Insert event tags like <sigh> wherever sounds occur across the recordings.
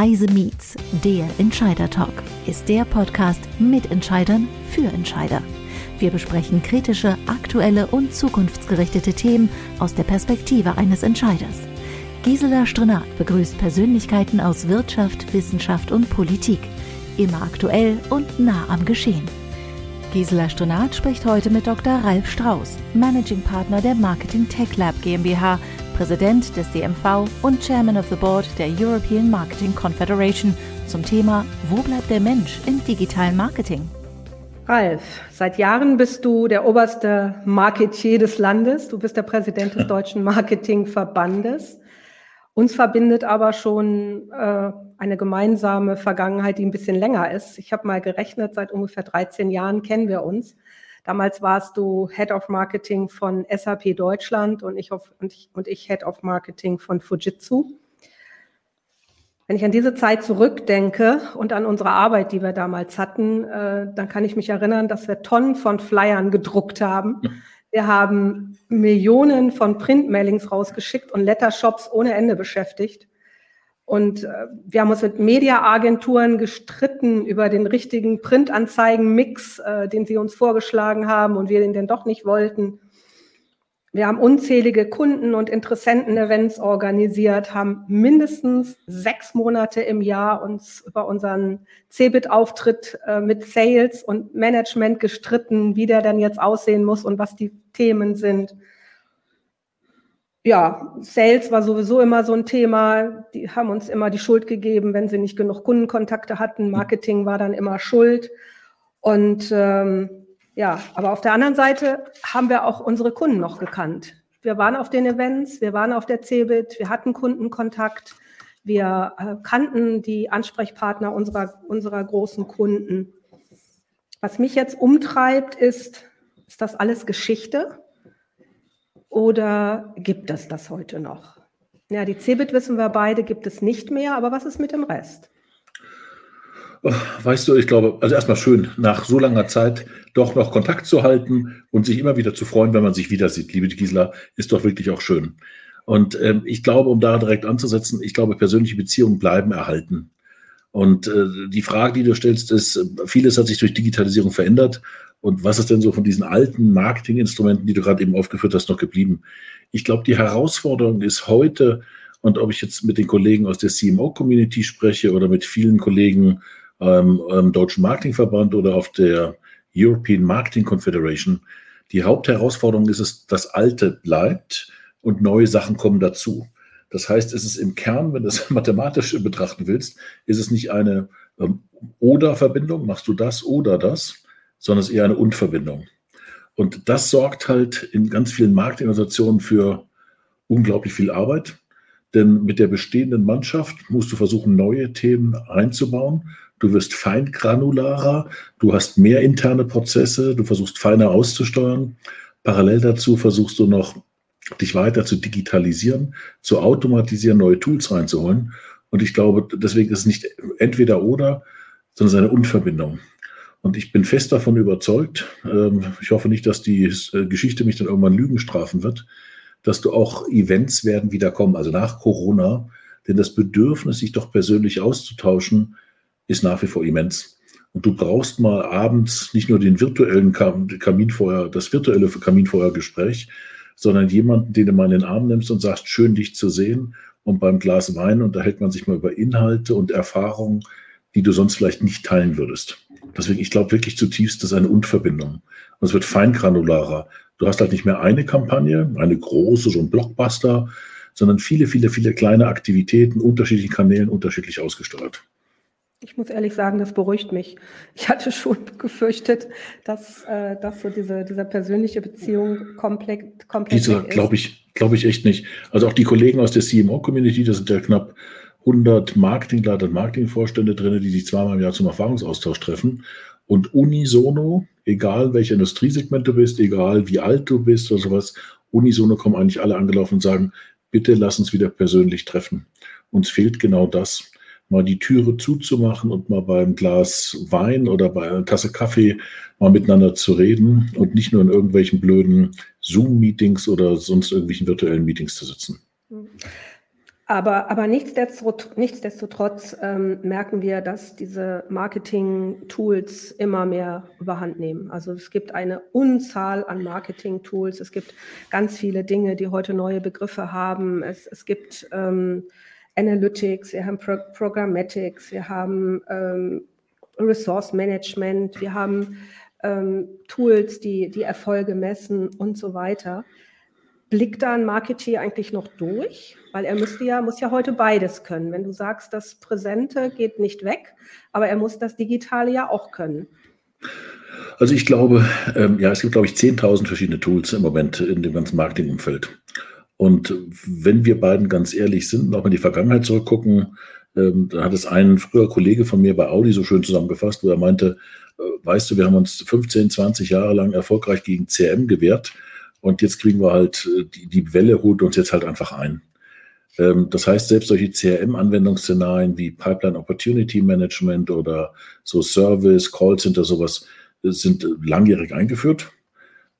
Heise Meets, der Entscheider Talk, ist der Podcast mit Entscheidern für Entscheider. Wir besprechen kritische, aktuelle und zukunftsgerichtete Themen aus der Perspektive eines Entscheiders. Gisela Strenat begrüßt Persönlichkeiten aus Wirtschaft, Wissenschaft und Politik. Immer aktuell und nah am Geschehen. Gisela Strenat spricht heute mit Dr. Ralf Strauß, Managing Partner der Marketing Tech Lab GmbH Präsident des DMV und Chairman of the Board der European Marketing Confederation zum Thema Wo bleibt der Mensch im digitalen Marketing? Ralf, seit Jahren bist du der oberste Marketier des Landes. Du bist der Präsident des <laughs> Deutschen Marketingverbandes. Uns verbindet aber schon äh, eine gemeinsame Vergangenheit, die ein bisschen länger ist. Ich habe mal gerechnet, seit ungefähr 13 Jahren kennen wir uns. Damals warst du Head of Marketing von SAP Deutschland und ich, auf, und ich, und ich Head of Marketing von Fujitsu. Wenn ich an diese Zeit zurückdenke und an unsere Arbeit, die wir damals hatten, äh, dann kann ich mich erinnern, dass wir Tonnen von Flyern gedruckt haben. Wir haben Millionen von Printmailings rausgeschickt und Lettershops ohne Ende beschäftigt. Und äh, wir haben uns mit Mediaagenturen gestritten über den richtigen Printanzeigen-Mix, äh, den sie uns vorgeschlagen haben und wir den denn doch nicht wollten. Wir haben unzählige Kunden- und Interessenten-Events organisiert, haben mindestens sechs Monate im Jahr uns über unseren Cebit-Auftritt äh, mit Sales und Management gestritten, wie der denn jetzt aussehen muss und was die Themen sind ja, Sales war sowieso immer so ein Thema. Die haben uns immer die Schuld gegeben, wenn sie nicht genug Kundenkontakte hatten. Marketing war dann immer schuld. Und ähm, ja, aber auf der anderen Seite haben wir auch unsere Kunden noch gekannt. Wir waren auf den Events, wir waren auf der CeBIT, wir hatten Kundenkontakt, wir äh, kannten die Ansprechpartner unserer, unserer großen Kunden. Was mich jetzt umtreibt, ist, ist das alles Geschichte? Oder gibt es das heute noch? Ja, die Cebit wissen wir beide, gibt es nicht mehr, aber was ist mit dem Rest? Oh, weißt du, ich glaube, also erstmal schön, nach so langer Zeit doch noch Kontakt zu halten und sich immer wieder zu freuen, wenn man sich wieder sieht. Liebe Gisela, ist doch wirklich auch schön. Und ähm, ich glaube, um da direkt anzusetzen, ich glaube, persönliche Beziehungen bleiben erhalten. Und äh, die Frage, die du stellst, ist, vieles hat sich durch Digitalisierung verändert und was ist denn so von diesen alten Marketinginstrumenten, die du gerade eben aufgeführt hast, noch geblieben? Ich glaube, die Herausforderung ist heute, und ob ich jetzt mit den Kollegen aus der CMO-Community spreche oder mit vielen Kollegen ähm, im Deutschen Marketingverband oder auf der European Marketing Confederation, die Hauptherausforderung ist es, das Alte bleibt und neue Sachen kommen dazu. Das heißt, es ist im Kern, wenn du es <laughs> mathematisch betrachten willst, ist es nicht eine ähm, Oder-Verbindung, machst du das oder das, sondern es ist eher eine Und-Verbindung. Und das sorgt halt in ganz vielen Marktorganisationen für unglaublich viel Arbeit. Denn mit der bestehenden Mannschaft musst du versuchen, neue Themen einzubauen. Du wirst feingranularer, du hast mehr interne Prozesse, du versuchst feiner auszusteuern. Parallel dazu versuchst du noch, dich weiter zu digitalisieren, zu automatisieren, neue Tools reinzuholen. Und ich glaube, deswegen ist es nicht entweder oder, sondern es ist eine Unverbindung. Und ich bin fest davon überzeugt, ähm, ich hoffe nicht, dass die äh, Geschichte mich dann irgendwann Lügen strafen wird, dass du auch Events werden wiederkommen, also nach Corona, denn das Bedürfnis, sich doch persönlich auszutauschen, ist nach wie vor immens. Und du brauchst mal abends nicht nur den virtuellen Kaminfeuer, das virtuelle Kaminfeuergespräch, sondern jemanden, den du mal in den Arm nimmst und sagst, schön dich zu sehen. Und beim Glas Wein unterhält man sich mal über Inhalte und Erfahrungen, die du sonst vielleicht nicht teilen würdest. Deswegen, ich glaube wirklich zutiefst, das ist eine Unverbindung. Und es wird feingranularer. Du hast halt nicht mehr eine Kampagne, eine große, so ein Blockbuster, sondern viele, viele, viele kleine Aktivitäten, unterschiedlichen Kanälen, unterschiedlich ausgesteuert. Ich muss ehrlich sagen, das beruhigt mich. Ich hatte <laughs> schon gefürchtet, dass, äh, dass so diese, diese persönliche Beziehung komplett, komplett Diese glaube ich, glaube ich echt nicht. Also auch die Kollegen aus der CMO-Community, das sind ja knapp 100 Marketingleiter und Marketingvorstände drin, die sich zweimal im Jahr zum Erfahrungsaustausch treffen. Und unisono, egal welche Industriesegment du bist, egal wie alt du bist oder sowas, unisono kommen eigentlich alle angelaufen und sagen, bitte lass uns wieder persönlich treffen. Uns fehlt genau das, mal die Türe zuzumachen und mal beim Glas Wein oder bei einer Tasse Kaffee mal miteinander zu reden und nicht nur in irgendwelchen blöden Zoom-Meetings oder sonst irgendwelchen virtuellen Meetings zu sitzen. Aber, aber nichtsdestotrotz, nichtsdestotrotz ähm, merken wir, dass diese Marketing-Tools immer mehr überhand nehmen. Also es gibt eine Unzahl an Marketing-Tools. Es gibt ganz viele Dinge, die heute neue Begriffe haben. Es, es gibt ähm, Analytics, wir haben Pro Programmatics, wir haben ähm, Resource Management, wir haben ähm, Tools, die die Erfolge messen und so weiter. Blickt da ein Marketeer eigentlich noch durch? Weil er müsste ja, muss ja heute beides können. Wenn du sagst, das Präsente geht nicht weg, aber er muss das Digitale ja auch können. Also ich glaube, ähm, ja, es gibt, glaube ich, 10.000 verschiedene Tools im Moment in dem ganzen Marketingumfeld. Und wenn wir beiden ganz ehrlich sind, noch in die Vergangenheit zurückgucken, ähm, da hat es ein früher Kollege von mir bei Audi so schön zusammengefasst, wo er meinte, äh, weißt du, wir haben uns 15, 20 Jahre lang erfolgreich gegen CRM gewehrt und jetzt kriegen wir halt, äh, die, die Welle holt uns jetzt halt einfach ein. Ähm, das heißt, selbst solche CRM-Anwendungsszenarien wie Pipeline Opportunity Management oder so Service, Callcenter, sowas äh, sind langjährig eingeführt.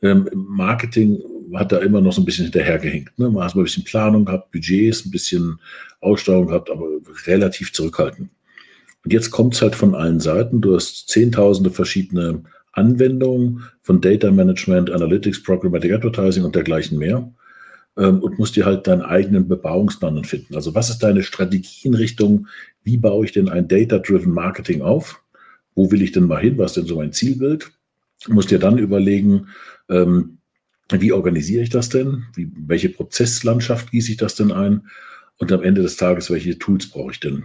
Ähm, Marketing hat da immer noch so ein bisschen hinterhergehinkt. Ne? Man hat mal ein bisschen Planung gehabt, Budgets, ein bisschen Aussteuerung gehabt, aber relativ zurückhaltend. Und jetzt kommt es halt von allen Seiten. Du hast zehntausende verschiedene Anwendungen von Data Management, Analytics, Programmatic Advertising und dergleichen mehr ähm, und musst dir halt deinen eigenen Bebauungsplan finden. Also was ist deine Strategie in Richtung, wie baue ich denn ein Data-Driven Marketing auf? Wo will ich denn mal hin? Was ist denn so mein Zielbild? Du musst dir dann überlegen, ähm, wie organisiere ich das denn? Wie, welche Prozesslandschaft gieße ich das denn ein? Und am Ende des Tages, welche Tools brauche ich denn?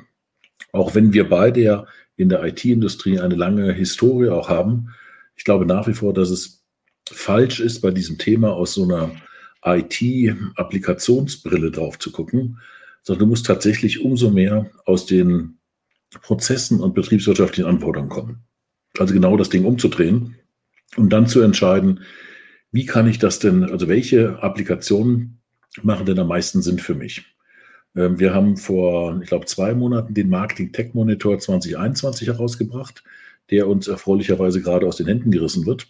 Auch wenn wir beide ja in der IT-Industrie eine lange Historie auch haben, ich glaube nach wie vor, dass es falsch ist, bei diesem Thema aus so einer IT-Applikationsbrille drauf zu gucken, sondern du musst tatsächlich umso mehr aus den Prozessen und betriebswirtschaftlichen Anforderungen kommen. Also genau das Ding umzudrehen und dann zu entscheiden, wie kann ich das denn, also welche Applikationen machen denn am meisten Sinn für mich? Ähm, wir haben vor, ich glaube, zwei Monaten den Marketing Tech Monitor 2021 herausgebracht, der uns erfreulicherweise gerade aus den Händen gerissen wird,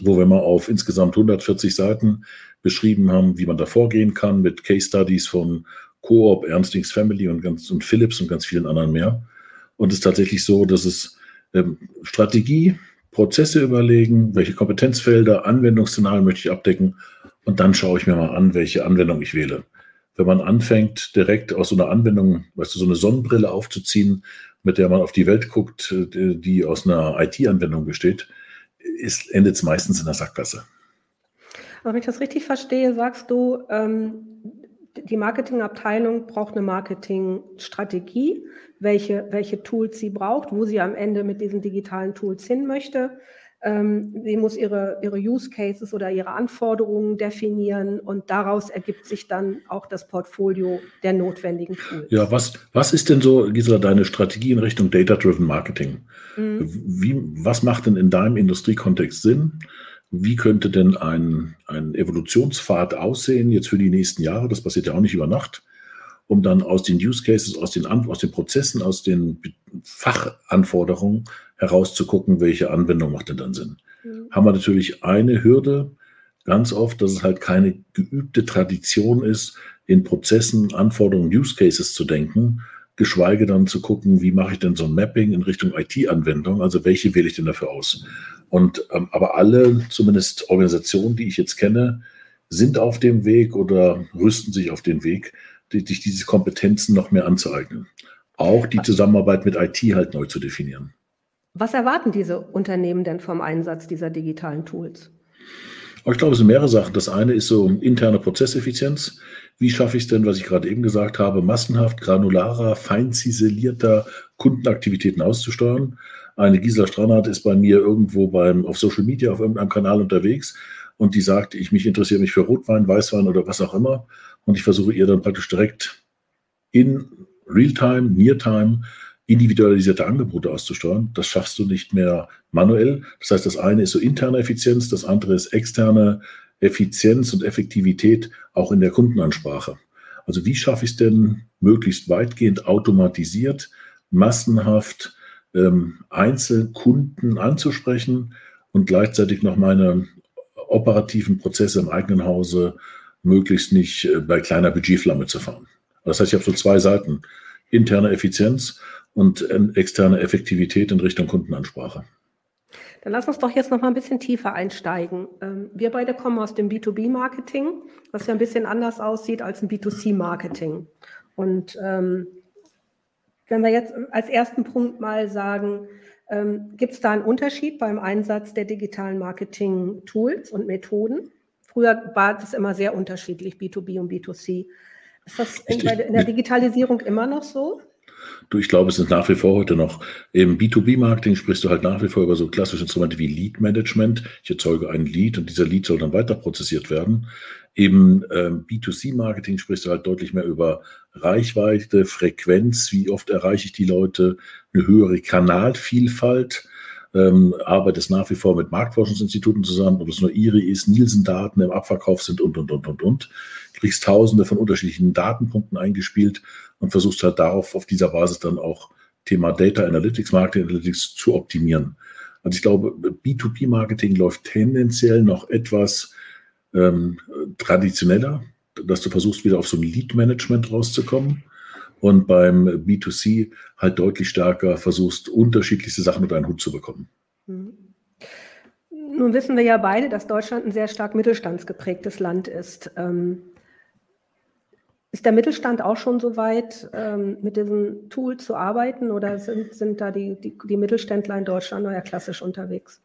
wo wir mal auf insgesamt 140 Seiten beschrieben haben, wie man da vorgehen kann mit Case Studies von Coop, Ernstings Family und, ganz, und Philips und ganz vielen anderen mehr. Und es ist tatsächlich so, dass es ähm, Strategie, Prozesse überlegen, welche Kompetenzfelder, Anwendungsszenarien möchte ich abdecken und dann schaue ich mir mal an, welche Anwendung ich wähle. Wenn man anfängt, direkt aus so einer Anwendung, weißt du, so eine Sonnenbrille aufzuziehen, mit der man auf die Welt guckt, die aus einer IT-Anwendung besteht, endet es meistens in der Sackgasse. Aber wenn ich das richtig verstehe, sagst du, ähm, die Marketingabteilung braucht eine Marketingstrategie, welche, welche Tools sie braucht, wo sie am Ende mit diesen digitalen Tools hin möchte. Ähm, sie muss ihre, ihre Use Cases oder ihre Anforderungen definieren und daraus ergibt sich dann auch das Portfolio der notwendigen Tools. Ja, was, was ist denn so, Gisela, deine Strategie in Richtung Data-Driven Marketing? Mhm. Wie, was macht denn in deinem Industriekontext Sinn? Wie könnte denn ein, ein Evolutionspfad aussehen jetzt für die nächsten Jahre? Das passiert ja auch nicht über Nacht um dann aus den Use Cases, aus den, aus den Prozessen, aus den Fachanforderungen herauszugucken, welche Anwendung macht denn dann Sinn. Mhm. Haben wir natürlich eine Hürde ganz oft, dass es halt keine geübte Tradition ist, in Prozessen, Anforderungen, Use Cases zu denken, geschweige dann zu gucken, wie mache ich denn so ein Mapping in Richtung IT-Anwendung, also welche wähle ich denn dafür aus. Und ähm, aber alle, zumindest Organisationen, die ich jetzt kenne, sind auf dem Weg oder rüsten sich auf den Weg, sich diese Kompetenzen noch mehr anzueignen. Auch die Zusammenarbeit mit IT halt neu zu definieren. Was erwarten diese Unternehmen denn vom Einsatz dieser digitalen Tools? Ich glaube, es sind mehrere Sachen. Das eine ist so interne Prozesseffizienz. Wie schaffe ich es denn, was ich gerade eben gesagt habe, massenhaft, granularer, fein ziselierter Kundenaktivitäten auszusteuern? Eine Gisela Stranert ist bei mir irgendwo beim, auf Social Media auf irgendeinem Kanal unterwegs und die sagt, ich mich interessiere mich für Rotwein, Weißwein oder was auch immer und ich versuche ihr dann praktisch direkt in Realtime, Neartime individualisierte Angebote auszusteuern. Das schaffst du nicht mehr manuell. Das heißt, das eine ist so interne Effizienz, das andere ist externe Effizienz und Effektivität auch in der Kundenansprache. Also wie schaffe ich es denn möglichst weitgehend automatisiert, massenhaft ähm, Einzelkunden anzusprechen und gleichzeitig noch meine operativen Prozesse im eigenen Hause möglichst nicht äh, bei kleiner Budgetflamme zu fahren. Das heißt, ich habe so zwei Seiten. Interne Effizienz und externe Effektivität in Richtung Kundenansprache. Dann lass uns doch jetzt noch mal ein bisschen tiefer einsteigen. Ähm, wir beide kommen aus dem B2B-Marketing, was ja ein bisschen anders aussieht als ein B2C-Marketing. Und ähm, wenn wir jetzt als ersten Punkt mal sagen, ähm, gibt es da einen Unterschied beim Einsatz der digitalen Marketing-Tools und Methoden? Früher war das immer sehr unterschiedlich, B2B und B2C. Ist das in, in der Digitalisierung immer noch so? Du, ich glaube, es ist nach wie vor heute noch. Im B2B-Marketing sprichst du halt nach wie vor über so klassische Instrumente wie Lead-Management. Ich erzeuge ein Lead und dieser Lead soll dann weiter prozessiert werden. Im ähm, B2C-Marketing sprichst du halt deutlich mehr über Reichweite, Frequenz, wie oft erreiche ich die Leute, eine höhere Kanalvielfalt. Ähm, arbeitest nach wie vor mit Marktforschungsinstituten zusammen, ob es nur IRI ist, Nielsen-Daten im Abverkauf sind und, und, und, und, und. Kriegst tausende von unterschiedlichen Datenpunkten eingespielt und versuchst halt darauf, auf dieser Basis dann auch Thema Data Analytics, Marketing Analytics zu optimieren. Also ich glaube, B2B-Marketing läuft tendenziell noch etwas ähm, traditioneller, dass du versuchst, wieder auf so ein Lead-Management rauszukommen und beim B2C halt deutlich stärker versuchst, unterschiedlichste Sachen unter einen Hut zu bekommen. Mhm. Nun wissen wir ja beide, dass Deutschland ein sehr stark mittelstandsgeprägtes Land ist. Ähm, ist der Mittelstand auch schon so weit, ähm, mit diesem Tool zu arbeiten oder sind, sind da die, die, die Mittelständler in Deutschland noch ja klassisch unterwegs?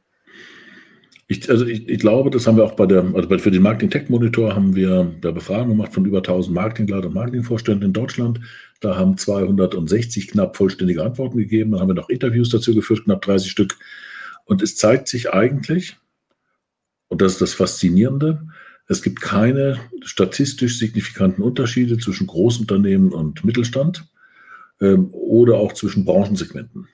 Ich, also ich, ich, glaube, das haben wir auch bei der, also für den Marketing Tech Monitor haben wir da Befragung gemacht von über 1000 Marketingleitern und Marketingvorständen in Deutschland. Da haben 260 knapp vollständige Antworten gegeben. Dann haben wir noch Interviews dazu geführt, knapp 30 Stück. Und es zeigt sich eigentlich, und das ist das Faszinierende, es gibt keine statistisch signifikanten Unterschiede zwischen Großunternehmen und Mittelstand ähm, oder auch zwischen Branchensegmenten.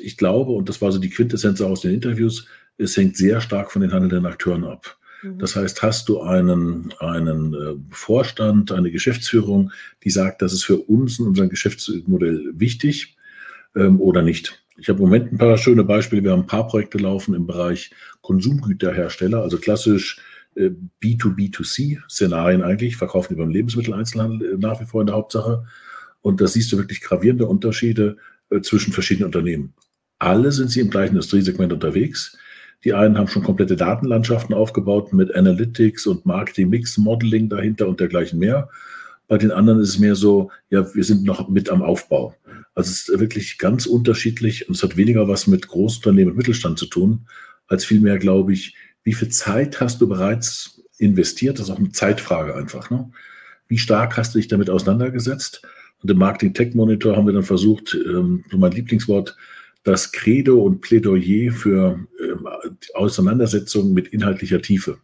Ich glaube, und das war so die Quintessenz aus den Interviews, es hängt sehr stark von den handelnden Akteuren ab. Mhm. Das heißt, hast du einen, einen äh, Vorstand, eine Geschäftsführung, die sagt, das ist für uns und unser Geschäftsmodell wichtig ähm, oder nicht? Ich habe im Moment ein paar schöne Beispiele. Wir haben ein paar Projekte laufen im Bereich Konsumgüterhersteller, also klassisch B2B2C-Szenarien eigentlich, verkaufen über den Lebensmitteleinzelhandel äh, nach wie vor in der Hauptsache. Und da siehst du wirklich gravierende Unterschiede äh, zwischen verschiedenen Unternehmen. Alle sind sie im gleichen Industriesegment unterwegs. Die einen haben schon komplette Datenlandschaften aufgebaut mit Analytics und Marketing Mix Modeling dahinter und dergleichen mehr. Bei den anderen ist es mehr so, ja, wir sind noch mit am Aufbau. Also es ist wirklich ganz unterschiedlich und es hat weniger was mit Großunternehmen und Mittelstand zu tun, als vielmehr, glaube ich, wie viel Zeit hast du bereits investiert? Das ist auch eine Zeitfrage einfach. Ne? Wie stark hast du dich damit auseinandergesetzt? Und im Marketing Tech Monitor haben wir dann versucht, ähm, mein Lieblingswort, das Credo und Plädoyer für ähm, Auseinandersetzungen mit inhaltlicher Tiefe.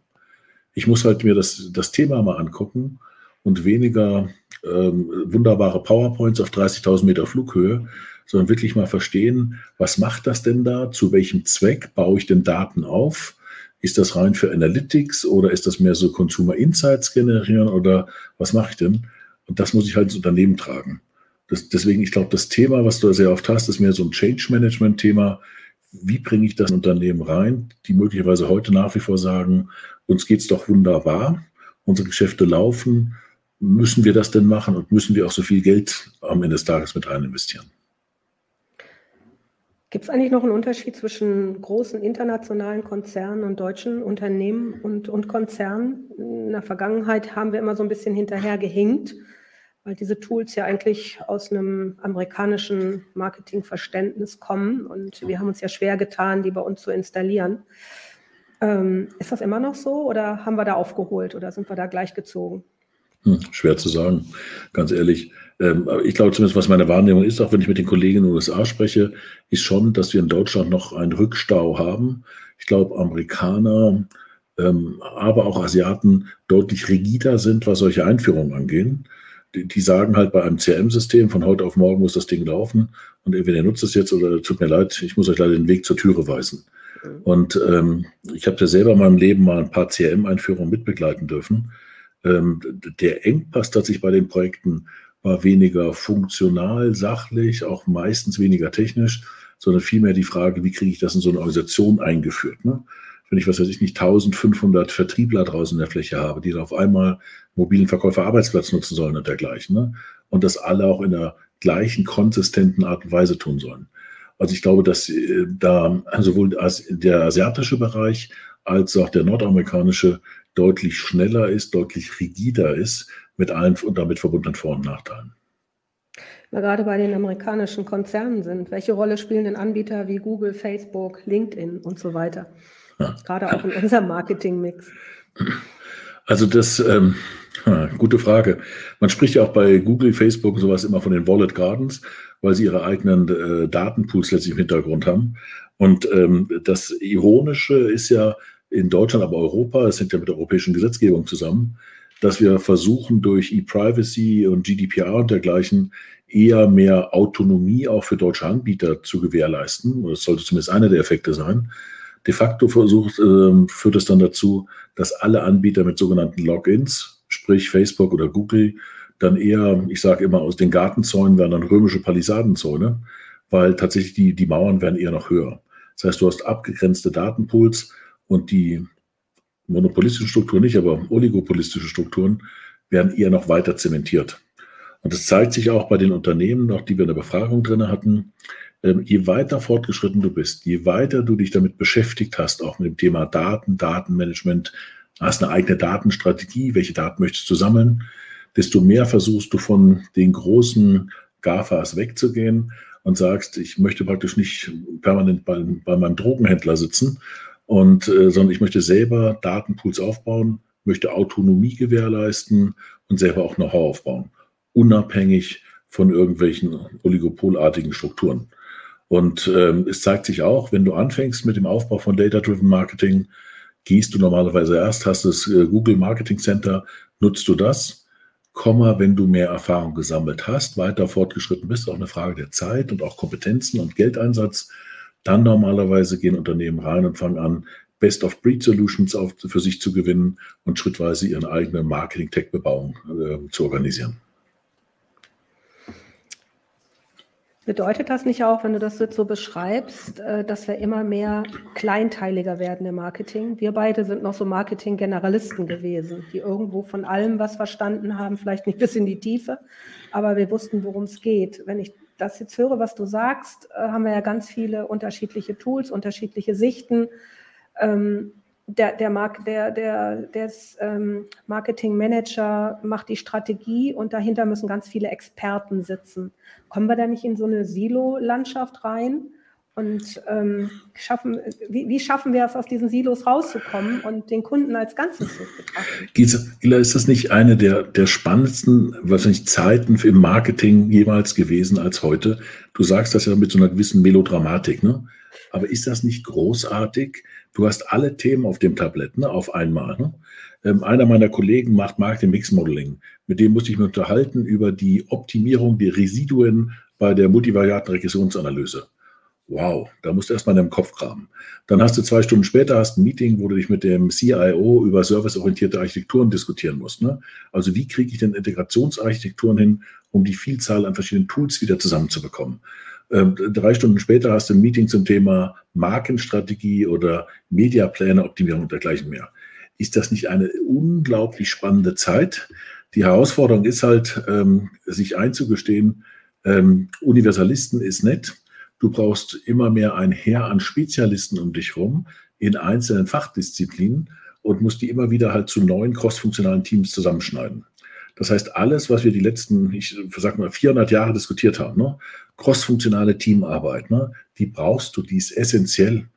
Ich muss halt mir das, das Thema mal angucken und weniger ähm, wunderbare PowerPoints auf 30.000 Meter Flughöhe, sondern wirklich mal verstehen, was macht das denn da? Zu welchem Zweck baue ich denn Daten auf? Ist das rein für Analytics oder ist das mehr so Consumer Insights generieren oder was mache ich denn? Und das muss ich halt ins Unternehmen tragen. Das, deswegen, ich glaube, das Thema, was du sehr oft hast, ist mehr so ein Change Management Thema. Wie bringe ich das in Unternehmen rein, die möglicherweise heute nach wie vor sagen, uns geht es doch wunderbar, unsere Geschäfte laufen, müssen wir das denn machen und müssen wir auch so viel Geld am Ende des Tages mit rein investieren? Gibt es eigentlich noch einen Unterschied zwischen großen internationalen Konzernen und deutschen Unternehmen und, und Konzernen? In der Vergangenheit haben wir immer so ein bisschen hinterher gehinkt, weil diese Tools ja eigentlich aus einem amerikanischen Marketingverständnis kommen und wir haben uns ja schwer getan, die bei uns zu installieren. Ähm, ist das immer noch so oder haben wir da aufgeholt oder sind wir da gleichgezogen? Hm, schwer zu sagen, ganz ehrlich. Ähm, ich glaube zumindest, was meine Wahrnehmung ist, auch wenn ich mit den Kollegen in den USA spreche, ist schon, dass wir in Deutschland noch einen Rückstau haben. Ich glaube, Amerikaner, ähm, aber auch Asiaten deutlich rigider sind, was solche Einführungen angehen. Die, die sagen halt bei einem CRM-System, von heute auf morgen muss das Ding laufen und entweder nutzt es jetzt oder tut mir leid, ich muss euch leider den Weg zur Türe weisen. Mhm. Und ähm, ich habe ja selber in meinem Leben mal ein paar CRM-Einführungen mitbegleiten dürfen. Ähm, der Engpass tatsächlich bei den Projekten war weniger funktional, sachlich, auch meistens weniger technisch, sondern vielmehr die Frage, wie kriege ich das in so eine Organisation eingeführt. Ne? Wenn ich, was weiß ich nicht, 1500 Vertriebler draußen in der Fläche habe, die auf einmal mobilen Verkäufer Arbeitsplatz nutzen sollen und dergleichen. Ne? Und das alle auch in der gleichen konsistenten Art und Weise tun sollen. Also ich glaube, dass äh, da sowohl der asiatische Bereich als auch der nordamerikanische deutlich schneller ist, deutlich rigider ist mit allen und damit verbundenen Vor- und Nachteilen. Na, gerade bei den amerikanischen Konzernen sind, welche Rolle spielen denn Anbieter wie Google, Facebook, LinkedIn und so weiter? Ja. Gerade auch in unserem Marketingmix. Also das, ähm, gute Frage. Man spricht ja auch bei Google, Facebook und sowas immer von den Wallet Gardens, weil sie ihre eigenen äh, Datenpools letztlich im Hintergrund haben. Und ähm, das Ironische ist ja in Deutschland, aber Europa, es hängt ja mit der europäischen Gesetzgebung zusammen, dass wir versuchen, durch E-Privacy und GDPR und dergleichen eher mehr Autonomie auch für deutsche Anbieter zu gewährleisten. Das sollte zumindest einer der Effekte sein. De facto versucht, äh, führt es dann dazu, dass alle Anbieter mit sogenannten Logins, sprich Facebook oder Google, dann eher, ich sage immer, aus den Gartenzäunen werden dann römische Palisadenzäune, weil tatsächlich die, die Mauern werden eher noch höher. Das heißt, du hast abgegrenzte Datenpools und die monopolistischen Strukturen nicht, aber oligopolistische Strukturen werden eher noch weiter zementiert. Und das zeigt sich auch bei den Unternehmen, noch die wir in der Befragung drin hatten. Ähm, je weiter fortgeschritten du bist, je weiter du dich damit beschäftigt hast, auch mit dem Thema Daten, Datenmanagement, hast eine eigene Datenstrategie, welche Daten möchtest du sammeln, desto mehr versuchst du von den großen GAFAs wegzugehen und sagst, ich möchte praktisch nicht permanent bei, bei meinem Drogenhändler sitzen, und, äh, sondern ich möchte selber Datenpools aufbauen, möchte Autonomie gewährleisten und selber auch Know-how aufbauen unabhängig von irgendwelchen oligopolartigen Strukturen. Und ähm, es zeigt sich auch, wenn du anfängst mit dem Aufbau von Data-Driven Marketing, gehst du normalerweise erst, hast das äh, Google Marketing Center, nutzt du das, Komma, wenn du mehr Erfahrung gesammelt hast, weiter fortgeschritten bist, auch eine Frage der Zeit und auch Kompetenzen und Geldeinsatz, dann normalerweise gehen Unternehmen rein und fangen an, Best-of-Breed-Solutions für sich zu gewinnen und schrittweise ihren eigenen Marketing-Tech-Bebauung äh, zu organisieren. Bedeutet das nicht auch, wenn du das jetzt so beschreibst, äh, dass wir immer mehr kleinteiliger werden im Marketing? Wir beide sind noch so Marketing-Generalisten gewesen, die irgendwo von allem was verstanden haben, vielleicht nicht bis in die Tiefe, aber wir wussten, worum es geht. Wenn ich das jetzt höre, was du sagst, äh, haben wir ja ganz viele unterschiedliche Tools, unterschiedliche Sichten. Ähm, der, der, Mark, der, der, der ähm, Marketing Manager macht die Strategie und dahinter müssen ganz viele Experten sitzen. Kommen wir da nicht in so eine Silo-Landschaft rein? Und ähm, schaffen, wie, wie, schaffen wir es, aus diesen Silos rauszukommen und den Kunden als Ganzes zu betrachten? Gila, ist das nicht eine der, der spannendsten wahrscheinlich Zeiten im Marketing jemals gewesen als heute? Du sagst das ja mit so einer gewissen Melodramatik, ne? Aber ist das nicht großartig? Du hast alle Themen auf dem Tablett, ne, auf einmal. Ne? Ähm, einer meiner Kollegen macht Marketing Mix Modeling. Mit dem musste ich mich unterhalten über die Optimierung der Residuen bei der multivariaten Regressionsanalyse. Wow, da musst du erstmal in deinem Kopf graben. Dann hast du zwei Stunden später hast ein Meeting, wo du dich mit dem CIO über serviceorientierte Architekturen diskutieren musst. Ne? Also wie kriege ich denn Integrationsarchitekturen hin, um die Vielzahl an verschiedenen Tools wieder zusammenzubekommen? Ähm, drei Stunden später hast du ein Meeting zum Thema Markenstrategie oder Mediapläne, Optimierung und dergleichen mehr. Ist das nicht eine unglaublich spannende Zeit? Die Herausforderung ist halt, ähm, sich einzugestehen, ähm, Universalisten ist nett. Du brauchst immer mehr ein Heer an Spezialisten um dich rum in einzelnen Fachdisziplinen und musst die immer wieder halt zu neuen crossfunktionalen Teams zusammenschneiden. Das heißt, alles, was wir die letzten, ich sag mal, 400 Jahre diskutiert haben, ne? Crossfunktionale Teamarbeit, ne? die brauchst du, die ist essentiell.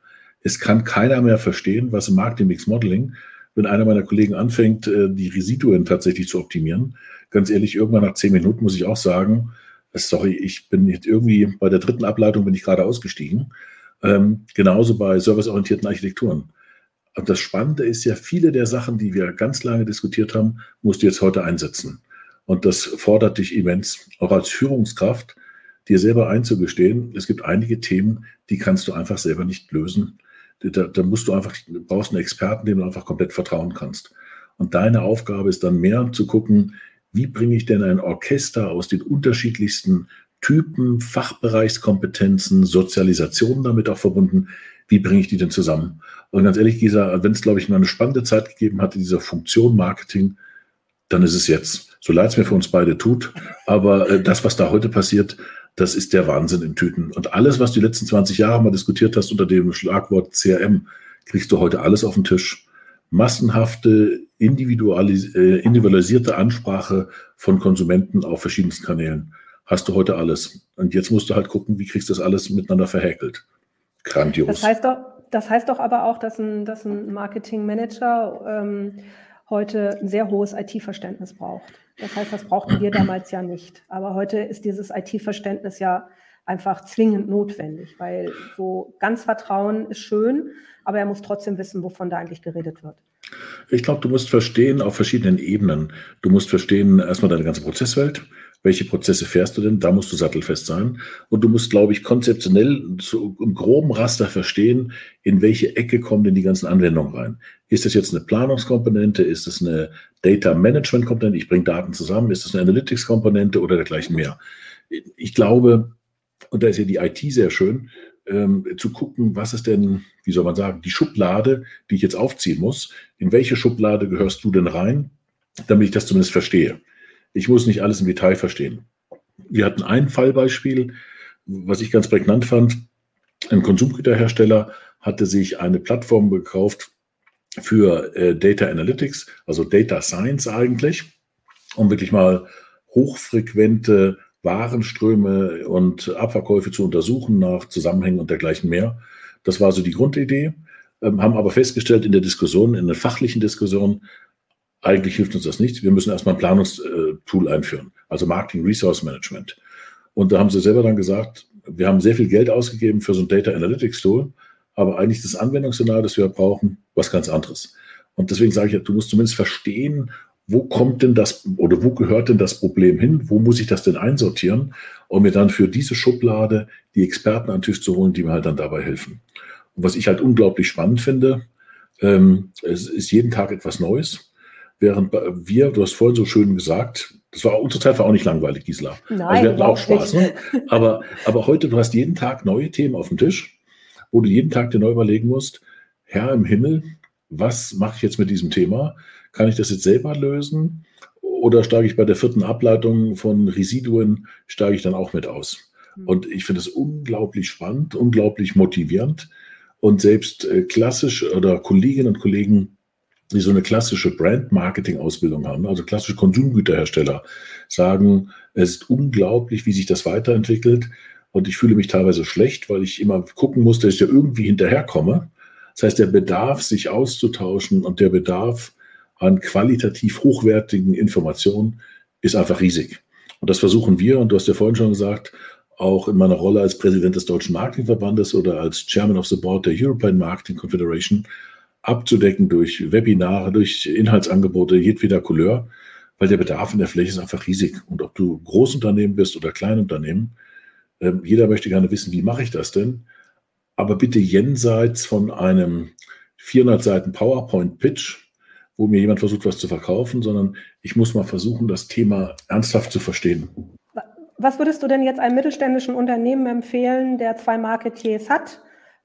Es kann keiner mehr verstehen, was im Marketing Mix Modeling, wenn einer meiner Kollegen anfängt, äh, die Residuen tatsächlich zu optimieren. Ganz ehrlich, irgendwann nach zehn Minuten muss ich auch sagen, äh, sorry, ich bin jetzt irgendwie bei der dritten Ableitung bin ich gerade ausgestiegen. Ähm, genauso bei serviceorientierten Architekturen. Und das Spannende ist ja, viele der Sachen, die wir ganz lange diskutiert haben, musst du jetzt heute einsetzen. Und das fordert dich immens, auch als Führungskraft, dir selber einzugestehen, es gibt einige Themen, die kannst du einfach selber nicht lösen. Da, da musst du einfach, du brauchst einen Experten, dem du einfach komplett vertrauen kannst. Und deine Aufgabe ist dann mehr zu gucken, wie bringe ich denn ein Orchester aus den unterschiedlichsten Typen, Fachbereichskompetenzen, Sozialisationen damit auch verbunden, Wie bringe ich die denn zusammen? Und ganz ehrlich, Gisa, wenn es, glaube ich, mal eine spannende Zeit gegeben hat in dieser Funktion Marketing, dann ist es jetzt. So leid es mir für uns beide tut. Aber äh, das, was da heute passiert, das ist der Wahnsinn in Tüten. Und alles, was du die letzten 20 Jahre mal diskutiert hast unter dem Schlagwort CRM, kriegst du heute alles auf den Tisch. Massenhafte, äh, individualisierte Ansprache von Konsumenten auf verschiedensten Kanälen. Hast du heute alles. Und jetzt musst du halt gucken, wie kriegst du das alles miteinander verhäkelt. Grandios. Das heißt doch, das heißt doch aber auch, dass ein, dass ein Marketingmanager ähm, heute ein sehr hohes IT-Verständnis braucht. Das heißt, das brauchten wir damals ja nicht. Aber heute ist dieses IT-Verständnis ja einfach zwingend notwendig, weil so ganz Vertrauen ist schön, aber er muss trotzdem wissen, wovon da eigentlich geredet wird. Ich glaube, du musst verstehen auf verschiedenen Ebenen. Du musst verstehen erstmal deine ganze Prozesswelt. Welche Prozesse fährst du denn? Da musst du sattelfest sein. Und du musst, glaube ich, konzeptionell zu, im groben Raster verstehen, in welche Ecke kommen denn die ganzen Anwendungen rein. Ist das jetzt eine Planungskomponente? Ist das eine Data Management Komponente? Ich bringe Daten zusammen. Ist das eine Analytics Komponente oder dergleichen mehr? Ich glaube, und da ist ja die IT sehr schön, ähm, zu gucken, was ist denn, wie soll man sagen, die Schublade, die ich jetzt aufziehen muss. In welche Schublade gehörst du denn rein, damit ich das zumindest verstehe? Ich muss nicht alles im Detail verstehen. Wir hatten ein Fallbeispiel, was ich ganz prägnant fand. Ein Konsumgüterhersteller hatte sich eine Plattform gekauft für äh, Data Analytics, also Data Science eigentlich, um wirklich mal hochfrequente Warenströme und Abverkäufe zu untersuchen nach Zusammenhängen und dergleichen mehr. Das war so die Grundidee, ähm, haben aber festgestellt in der Diskussion, in der fachlichen Diskussion, eigentlich hilft uns das nicht. Wir müssen erstmal ein Planungstool einführen, also Marketing Resource Management. Und da haben sie selber dann gesagt, wir haben sehr viel Geld ausgegeben für so ein Data Analytics Tool, aber eigentlich das Anwendungsszenario, das wir brauchen, was ganz anderes. Und deswegen sage ich du musst zumindest verstehen, wo kommt denn das oder wo gehört denn das Problem hin? Wo muss ich das denn einsortieren, um mir dann für diese Schublade die Experten an den Tisch zu holen, die mir halt dann dabei helfen? Und was ich halt unglaublich spannend finde, ähm, es ist jeden Tag etwas Neues. Während wir, du hast vorhin so schön gesagt, das war unsere Zeit war auch nicht langweilig, Gisela. Nein, also wir hatten auch Spaß. Ne? Aber, aber heute, du hast jeden Tag neue Themen auf dem Tisch, wo du jeden Tag dir neu überlegen musst, Herr im Himmel, was mache ich jetzt mit diesem Thema? Kann ich das jetzt selber lösen? Oder steige ich bei der vierten Ableitung von Residuen, steige ich dann auch mit aus? Hm. Und ich finde es unglaublich spannend, unglaublich motivierend. Und selbst äh, klassisch oder Kolleginnen und Kollegen, die so eine klassische Brand-Marketing-Ausbildung haben, also klassische Konsumgüterhersteller, sagen, es ist unglaublich, wie sich das weiterentwickelt. Und ich fühle mich teilweise schlecht, weil ich immer gucken muss, dass ich da irgendwie hinterherkomme. Das heißt, der Bedarf, sich auszutauschen und der Bedarf an qualitativ hochwertigen Informationen ist einfach riesig. Und das versuchen wir, und du hast ja vorhin schon gesagt, auch in meiner Rolle als Präsident des Deutschen Marketingverbandes oder als Chairman of the Board der European Marketing Confederation abzudecken durch Webinare, durch Inhaltsangebote jedweder Couleur, weil der Bedarf in der Fläche ist einfach riesig. Und ob du Großunternehmen bist oder Kleinunternehmen, äh, jeder möchte gerne wissen, wie mache ich das denn? Aber bitte jenseits von einem 400 Seiten PowerPoint-Pitch, wo mir jemand versucht, was zu verkaufen, sondern ich muss mal versuchen, das Thema ernsthaft zu verstehen. Was würdest du denn jetzt einem mittelständischen Unternehmen empfehlen, der zwei Marketiers hat?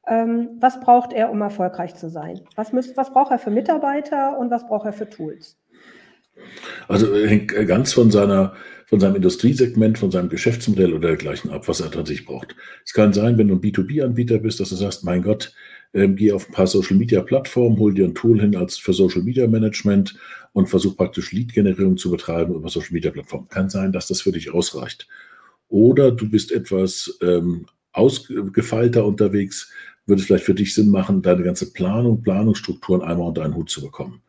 Ähm, was braucht er, um erfolgreich zu sein? Was, müsst, was braucht er für Mitarbeiter und was braucht er für Tools? Also hängt ganz von seiner von seinem Industriesegment, von seinem Geschäftsmodell oder dergleichen ab, was er tatsächlich braucht. Es kann sein, wenn du ein B2B-Anbieter bist, dass du sagst, mein Gott, ähm, geh auf ein paar Social Media Plattformen, hol dir ein Tool hin als für Social Media Management und versuch praktisch Lead-Generierung zu betreiben über Social Media Plattformen. Kann sein, dass das für dich ausreicht. Oder du bist etwas ähm, ausgefeilter unterwegs, würde es vielleicht für dich Sinn machen, deine ganze Planung, Planungsstrukturen einmal unter einen Hut zu bekommen.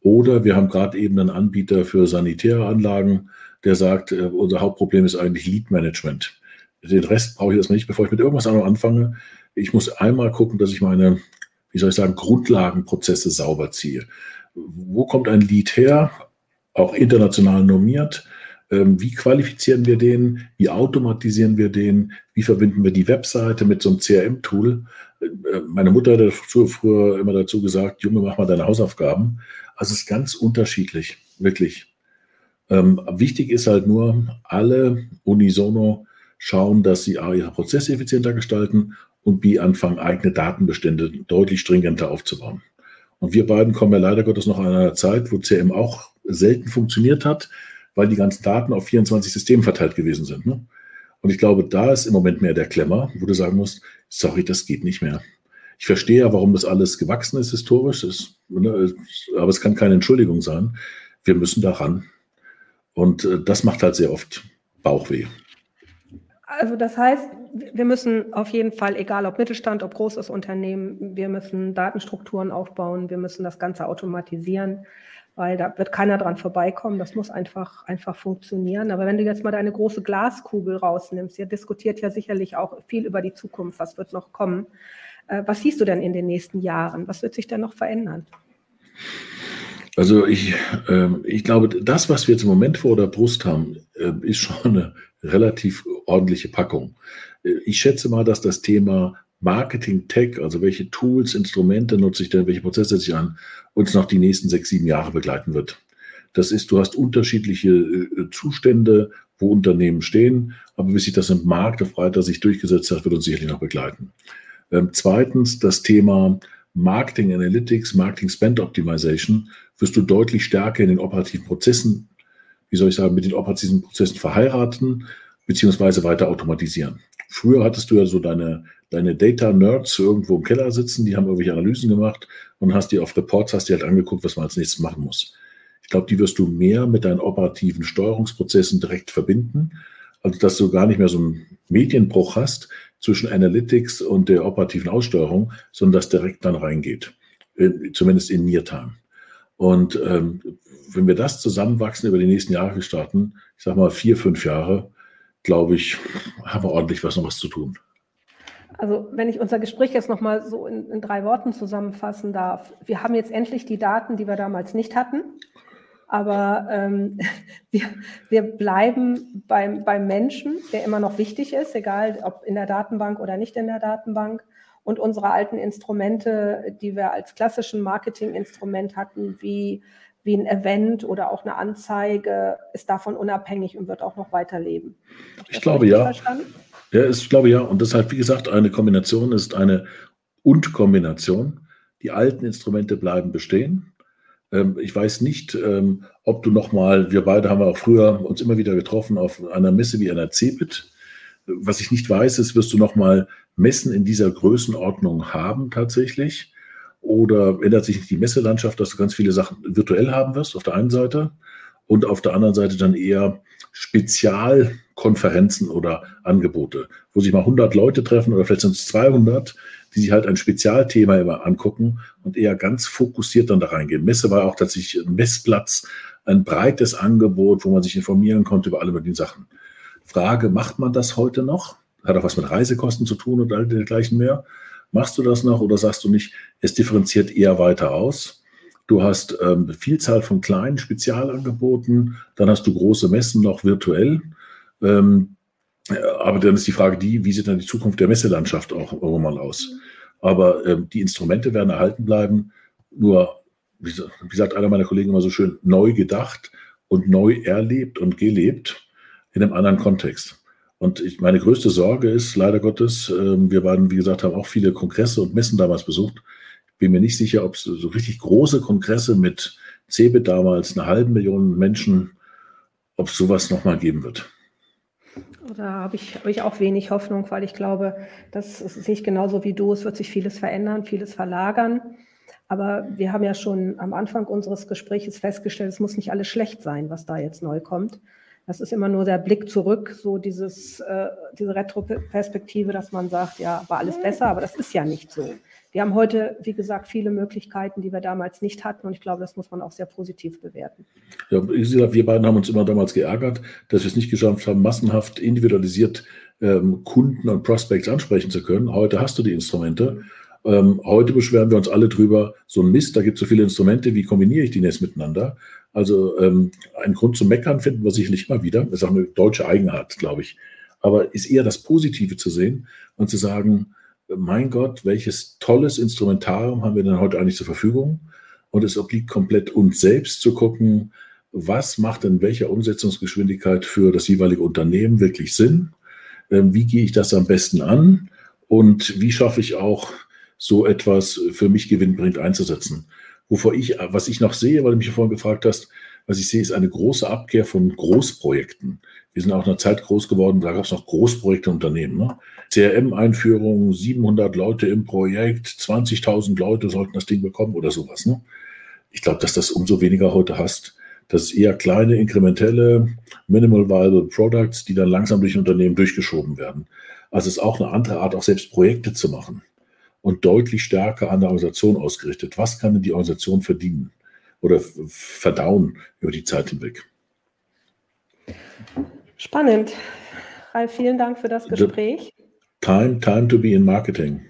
Oder wir haben gerade eben einen Anbieter für sanitäre Anlagen, der sagt, äh, unser Hauptproblem ist eigentlich Lead Management. Den Rest brauche ich erstmal nicht, bevor ich mit irgendwas anderem anfange. Ich muss einmal gucken, dass ich meine, wie soll ich sagen, Grundlagenprozesse sauber ziehe. Wo kommt ein Lead her? Auch international normiert. Ähm, wie qualifizieren wir den? Wie automatisieren wir den? Wie verbinden wir die Webseite mit so einem CRM-Tool? Äh, meine Mutter hat früher immer dazu gesagt, Junge, mach mal deine Hausaufgaben. Also es ist ganz unterschiedlich, wirklich. Ähm, wichtig ist halt nur, alle unisono schauen, dass sie A, ihre Prozesse effizienter gestalten und B, anfangen, eigene Datenbestände deutlich stringenter aufzubauen. Und wir beiden kommen ja leider Gottes noch an einer Zeit, wo CM auch selten funktioniert hat, weil die ganzen Daten auf 24 Systemen verteilt gewesen sind. Ne? Und ich glaube, da ist im Moment mehr der Klemmer, wo du sagen musst, sorry, das geht nicht mehr. Ich verstehe ja, warum das alles gewachsen ist historisch, ist, ne, aber es kann keine Entschuldigung sein. Wir müssen daran. Und äh, das macht halt sehr oft Bauchweh. Also das heißt, wir müssen auf jeden Fall, egal ob Mittelstand, ob großes Unternehmen, wir müssen Datenstrukturen aufbauen, wir müssen das Ganze automatisieren, weil da wird keiner dran vorbeikommen. Das muss einfach, einfach funktionieren. Aber wenn du jetzt mal deine große Glaskugel rausnimmst, ihr diskutiert ja sicherlich auch viel über die Zukunft, was wird noch kommen. Äh, was siehst du denn in den nächsten Jahren? Was wird sich denn noch verändern? Also ich, äh, ich glaube, das, was wir jetzt im Moment vor der Brust haben, äh, ist schon eine relativ ordentliche Packung. Äh, ich schätze mal, dass das Thema Marketing Tech, also welche Tools, Instrumente nutze ich denn, welche Prozesse setze ich an, uns noch die nächsten sechs, sieben Jahre begleiten wird. Das ist, du hast unterschiedliche äh, Zustände, wo Unternehmen stehen, aber bis sich das im Markt auf breiter Sicht durchgesetzt hat, wird uns sicherlich noch begleiten. Ähm, zweitens, das Thema Marketing Analytics, Marketing Spend Optimization wirst du deutlich stärker in den operativen Prozessen, wie soll ich sagen, mit den operativen Prozessen verheiraten, beziehungsweise weiter automatisieren. Früher hattest du ja so deine, deine Data-Nerds irgendwo im Keller sitzen, die haben irgendwelche Analysen gemacht und hast dir auf Reports, hast dir halt angeguckt, was man als nächstes machen muss. Ich glaube, die wirst du mehr mit deinen operativen Steuerungsprozessen direkt verbinden. Also, dass du gar nicht mehr so einen Medienbruch hast zwischen Analytics und der operativen Aussteuerung, sondern das direkt dann reingeht. Äh, zumindest in Near-Time. Und ähm, wenn wir das zusammenwachsen über die nächsten Jahre starten, ich sage mal vier, fünf Jahre, glaube ich, haben wir ordentlich was noch was zu tun. Also wenn ich unser Gespräch jetzt nochmal so in, in drei Worten zusammenfassen darf. Wir haben jetzt endlich die Daten, die wir damals nicht hatten. Aber ähm, <laughs> wir, wir bleiben beim, beim Menschen, der immer noch wichtig ist, egal ob in der Datenbank oder nicht in der Datenbank. Und unsere alten Instrumente, die wir als klassischen Marketinginstrument hatten, wie, wie ein Event oder auch eine Anzeige, ist davon unabhängig und wird auch noch weiterleben. Ich glaube ja. Verstanden? Ja, ich glaube ja. Und deshalb, wie gesagt, eine Kombination ist eine Und-Kombination. Die alten Instrumente bleiben bestehen. Ähm, ich weiß nicht, ähm, ob du nochmal, wir beide haben auch früher uns immer wieder getroffen auf einer Messe wie einer CeBIT. Was ich nicht weiß, ist, wirst du nochmal Messen in dieser Größenordnung haben tatsächlich? Oder ändert sich nicht die Messelandschaft, dass du ganz viele Sachen virtuell haben wirst auf der einen Seite und auf der anderen Seite dann eher Spezialkonferenzen oder Angebote, wo sich mal 100 Leute treffen oder vielleicht sind es 200, die sich halt ein Spezialthema immer angucken und eher ganz fokussiert dann da reingehen. Messe war auch tatsächlich ein Messplatz, ein breites Angebot, wo man sich informieren konnte über alle möglichen Sachen. Frage, macht man das heute noch? Hat auch was mit Reisekosten zu tun und all dergleichen mehr. Machst du das noch oder sagst du nicht, es differenziert eher weiter aus? Du hast ähm, Vielzahl von kleinen Spezialangeboten, dann hast du große Messen noch virtuell. Ähm, aber dann ist die Frage die, wie sieht dann die Zukunft der Messelandschaft auch irgendwann aus? Aber ähm, die Instrumente werden erhalten bleiben, nur, wie, wie sagt einer meiner Kollegen immer so schön, neu gedacht und neu erlebt und gelebt in einem anderen Kontext. Und ich, meine größte Sorge ist, leider Gottes, äh, wir beiden, wie gesagt, haben auch viele Kongresse und Messen damals besucht. Ich bin mir nicht sicher, ob es so richtig große Kongresse mit CeBIT damals, eine halbe Million Menschen, ob es sowas nochmal geben wird. Da habe ich, habe ich auch wenig Hoffnung, weil ich glaube, das sehe ich genauso wie du, es wird sich vieles verändern, vieles verlagern. Aber wir haben ja schon am Anfang unseres Gesprächs festgestellt, es muss nicht alles schlecht sein, was da jetzt neu kommt. Das ist immer nur der Blick zurück, so dieses, äh, diese Retroperspektive, dass man sagt, ja, war alles besser, aber das ist ja nicht so. Wir haben heute, wie gesagt, viele Möglichkeiten, die wir damals nicht hatten und ich glaube, das muss man auch sehr positiv bewerten. Ja, wir beiden haben uns immer damals geärgert, dass wir es nicht geschafft haben, massenhaft individualisiert ähm, Kunden und Prospects ansprechen zu können. Heute hast du die Instrumente. Ähm, heute beschweren wir uns alle drüber, so ein Mist, da gibt es so viele Instrumente, wie kombiniere ich die jetzt miteinander? Also ähm, einen Grund zum Meckern finden wir sicherlich immer wieder. Das ist auch eine deutsche Eigenart, glaube ich. Aber ist eher das Positive zu sehen und zu sagen, mein Gott, welches tolles Instrumentarium haben wir denn heute eigentlich zur Verfügung? Und es obliegt komplett uns selbst zu gucken, was macht in welcher Umsetzungsgeschwindigkeit für das jeweilige Unternehmen wirklich Sinn? Ähm, wie gehe ich das am besten an? Und wie schaffe ich auch so etwas für mich gewinnbringend einzusetzen? Wovor ich, was ich noch sehe, weil du mich vorhin gefragt hast, was ich sehe, ist eine große Abkehr von Großprojekten. Wir sind auch in einer Zeit groß geworden, da gab es noch Großprojekte Unternehmen. Ne? CRM-Einführung, 700 Leute im Projekt, 20.000 Leute sollten das Ding bekommen oder sowas. Ne? Ich glaube, dass das umso weniger heute hast. Das ist eher kleine, inkrementelle, minimal viable Products, die dann langsam durch Unternehmen durchgeschoben werden. Also es ist auch eine andere Art, auch selbst Projekte zu machen und deutlich stärker an der Organisation ausgerichtet. Was kann denn die Organisation verdienen oder verdauen über die Zeit hinweg? Spannend. Ralf, vielen Dank für das Gespräch. Time, time to be in Marketing.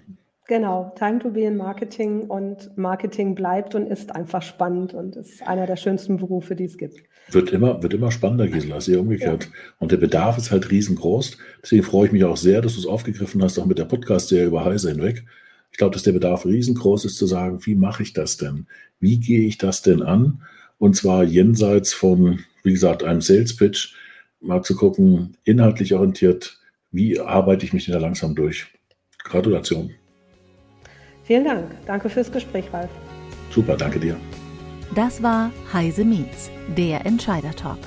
Genau, Time to be in Marketing und Marketing bleibt und ist einfach spannend und ist einer der schönsten Berufe, die es gibt. Wird immer, wird immer spannender, Gisela, sehr umgekehrt. Ja. Und der Bedarf ist halt riesengroß. Deswegen freue ich mich auch sehr, dass du es aufgegriffen hast, auch mit der Podcast-Serie über Heise hinweg. Ich glaube, dass der Bedarf riesengroß ist, zu sagen, wie mache ich das denn? Wie gehe ich das denn an? Und zwar jenseits von, wie gesagt, einem Sales-Pitch, mal zu gucken, inhaltlich orientiert, wie arbeite ich mich denn da langsam durch? Gratulation. Vielen Dank. Danke fürs Gespräch, Ralf. Super, danke dir. Das war Heise Meets, der Entscheider Talk.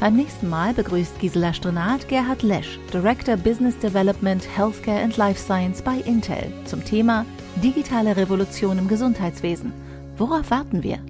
Beim nächsten Mal begrüßt Gisela Strenat Gerhard Lesch, Director Business Development Healthcare and Life Science bei Intel zum Thema Digitale Revolution im Gesundheitswesen. Worauf warten wir?